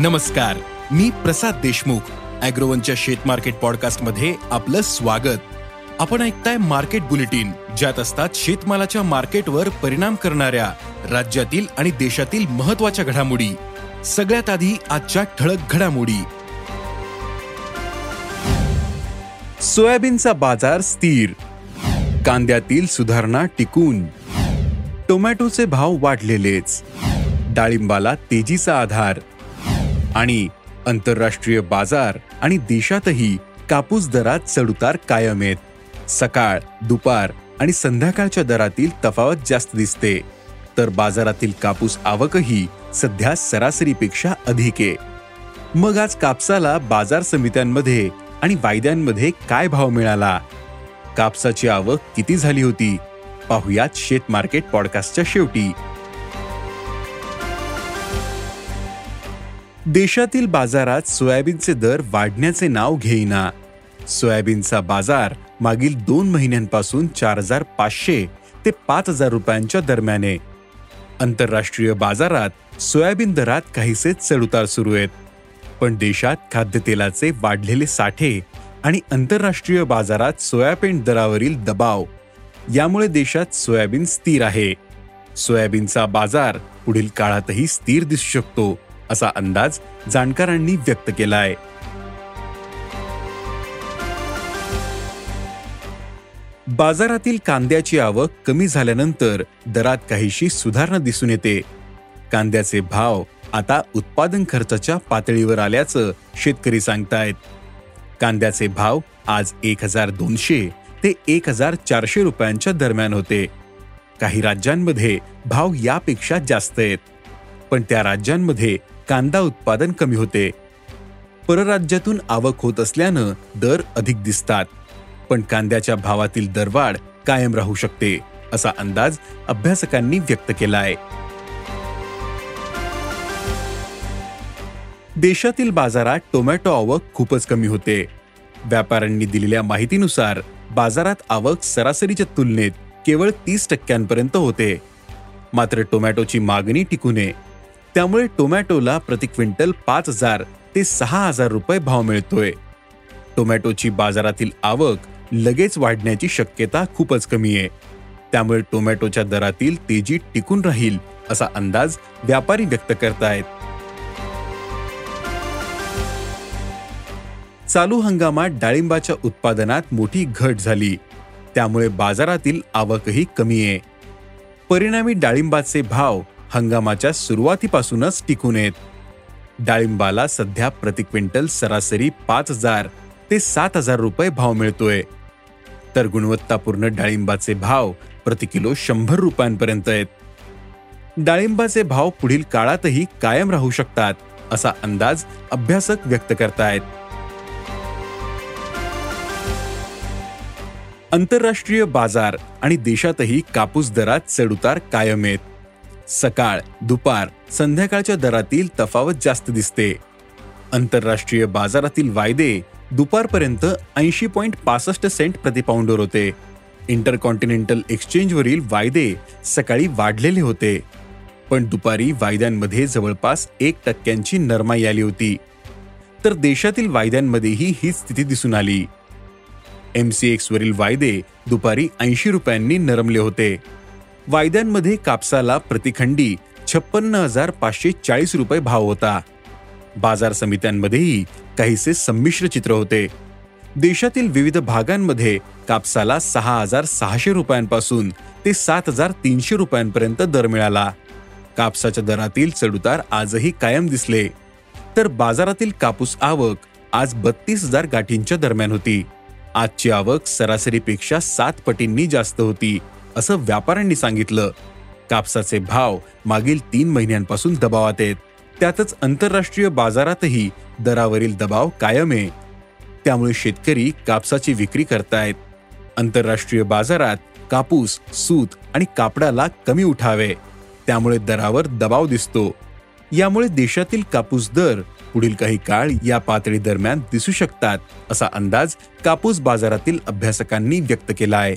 नमस्कार मी प्रसाद देशमुख अॅग्रोवनच्या शेत मार्केट पॉडकास्टमध्ये आपलं स्वागत. आपण ऐकताय मार्केट बुलेटिन ज्यात असतात शेतमालाच्या मार्केटवर परिणाम करणाऱ्या राज्यातील आणि देशातील महत्त्वाच्या घडामोडी. सगळ्यात आधी आजच्या ठळक घडामोडी. सोयाबीनचा बाजार स्थिर. कांद्यातील सुधारणा टिकून. टोमॅटोचे भाव वाढलेलेच. डाळिंबाला तेजीचा आधार. आणि आंतरराष्ट्रीय बाजार आणि देशातही कापूस दरात चढउतार कायम आहेत. सकाळ दुपार आणि संध्याकाळच्या दरातील तफावत जास्त दिसते. तर बाजारातील कापूस आवकही सध्या सरासरीपेक्षा अधिक आहे. मग आज कापसाला बाजार समित्यांमध्ये आणि वायद्यांमध्ये काय भाव मिळाला? कापसाची आवक किती झाली होती? पाहुयात शेत मार्केट पॉडकास्टच्या शेवटी. देशातील बाजारात सोयाबीनचे दर वाढण्याचे नाव घेईना. सोयाबीनचा बाजार मागील दोन महिन्यांपासून चार हजार पाचशे ते पाच हजार रुपयांच्या दरम्याने. आंतरराष्ट्रीय बाजारात सोयाबीन दरात काहीसे चढउतार सुरू आहेत. पण देशात खाद्यतेलाचे वाढलेले साठे आणि आंतरराष्ट्रीय बाजारात सोयाबीन दरावरील दबाव यामुळे देशात सोयाबीन स्थिर आहे. सोयाबीनचा बाजार पुढील काळातही स्थिर दिसू शकतो. असा अंदाज जाणकारांनी व्यक्त केला आहे बाजारातील कांद्याची आवक कमी झाल्यानंतर दरात काहीशी सुधारणा दिसून येते. कांद्याचे भाव आता उत्पादन खर्चाच्या पातळीवर आल्याचं शेतकरी सांगतायत. कांद्याचे भाव आज एक हजार दोनशे ते एक हजार चारशे रुपयांच्या दरम्यान होते. काही राज्यांमध्ये भाव यापेक्षा जास्त आहेत. पण त्या राज्यांमध्ये कांदा उत्पादन कमी होते. परराज्यातून आवक होत असल्यानं दर अधिक दिसतात. पण कांद्याच्या भावातील दरवाढ कायम राहू शकते असा अंदाज अभ्यासकांनी व्यक्त केलाय. देशातील बाजारात टोमॅटो आवक खूपच कमी होते. व्यापाऱ्यांनी दिलेल्या माहितीनुसार बाजारात आवक सरासरीच्या तुलनेत केवळ तीस टक्क्यांपर्यंत होते. मात्र टोमॅटोची मागणी टिकू नये त्यामुळे टोमॅटोला प्रति क्विंटल पाच हजार ते सहा हजार रुपये भाव मिळतोय. टोमॅटोची बाजारातील आवक लगेच वाढण्याची शक्यता खूपच कमी आहे. त्यामुळे टोमॅटोच्या दरातील तेजी टिकून राहील असा अंदाज व्यापारी व्यक्त करतायत. चालू हंगामात डाळिंबाच्या उत्पादनात मोठी घट झाली. त्यामुळे बाजारातील आवकही कमी आहे. परिणामी डाळिंबाचे भाव हंगामाच्या सुरुवातीपासूनच टिकून येत डाळिंबाला सध्या प्रति क्विंटल सरासरी पाच हजार ते सात हजार रुपये भाव मिळतोय. तर गुणवत्तापूर्ण डाळिंबाचे भाव प्रति किलो शंभर रुपयांपर्यंत आहेत. डाळिंबाचे भाव पुढील काळातही कायम राहू शकतात असा अंदाज अभ्यासक व्यक्त करतायत. आंतरराष्ट्रीय बाजार आणि देशातही कापूस दरात चढउतार कायम आहेत. सकाळ दुपार संध्याकाळच्या दरातील तफावत जास्त दिसते. आंतरराष्ट्रीय बाजारातील वायदे दुपारपर्यंत ऐंशी पॉईंट पासष्ट सेंट प्रतिपाऊंडवर होते. इंटरकॉन्टिनेंटल एक्सचेंजवरील वायदे सकाळी वाढलेले होते. पण दुपारी वायद्यांमध्ये जवळपास एक टक्क्यांची नरमाई आली होती. तर देशातील वायद्यांमध्येही ही स्थिती दिसून आली. एमसीएक्सवरील वायदे दुपारी ऐंशी रुपयांनी नरमले होते. वायद्यांमध्ये कापसाला प्रतिखंडी छप्पन्न हजार पाचशे चाळीस रुपये भाव होता. बाजार समित्यांमध्येही काहीसे संमिश्र चित्र होते. देशातील विविध भागांमध्ये कापसाला सहा हजार सहाशे रुपयांपासून ते सात हजार तीनशे रुपयांपर्यंत दर मिळाला. कापसाच्या दरातील चढउतार आजही कायम दिसले. तर बाजारातील कापूस आवक आज बत्तीस हजार गाठींच्या दरम्यान होती. आजची आवक सरासरीपेक्षा सात पटींनी जास्त होती. असं व्यापाऱ्यांनी सांगितलं. कापसाचे भाव मागील तीन महिन्यांपासून दबावात आहेत. त्यातच आंतरराष्ट्रीय बाजारातही दरावरील दबाव कायम आहे. त्यामुळे शेतकरी कापसाची विक्री करतायत. आंतरराष्ट्रीय बाजारात कापूस सूत आणि कापडाला कमी उठावे. त्यामुळे दरावर दबाव दिसतो. यामुळे देशातील कापूस दर पुढील काही काळ या पातळी दरम्यान दिसू शकतात असा अंदाज कापूस बाजारातील अभ्यासकांनी व्यक्त केला आहे.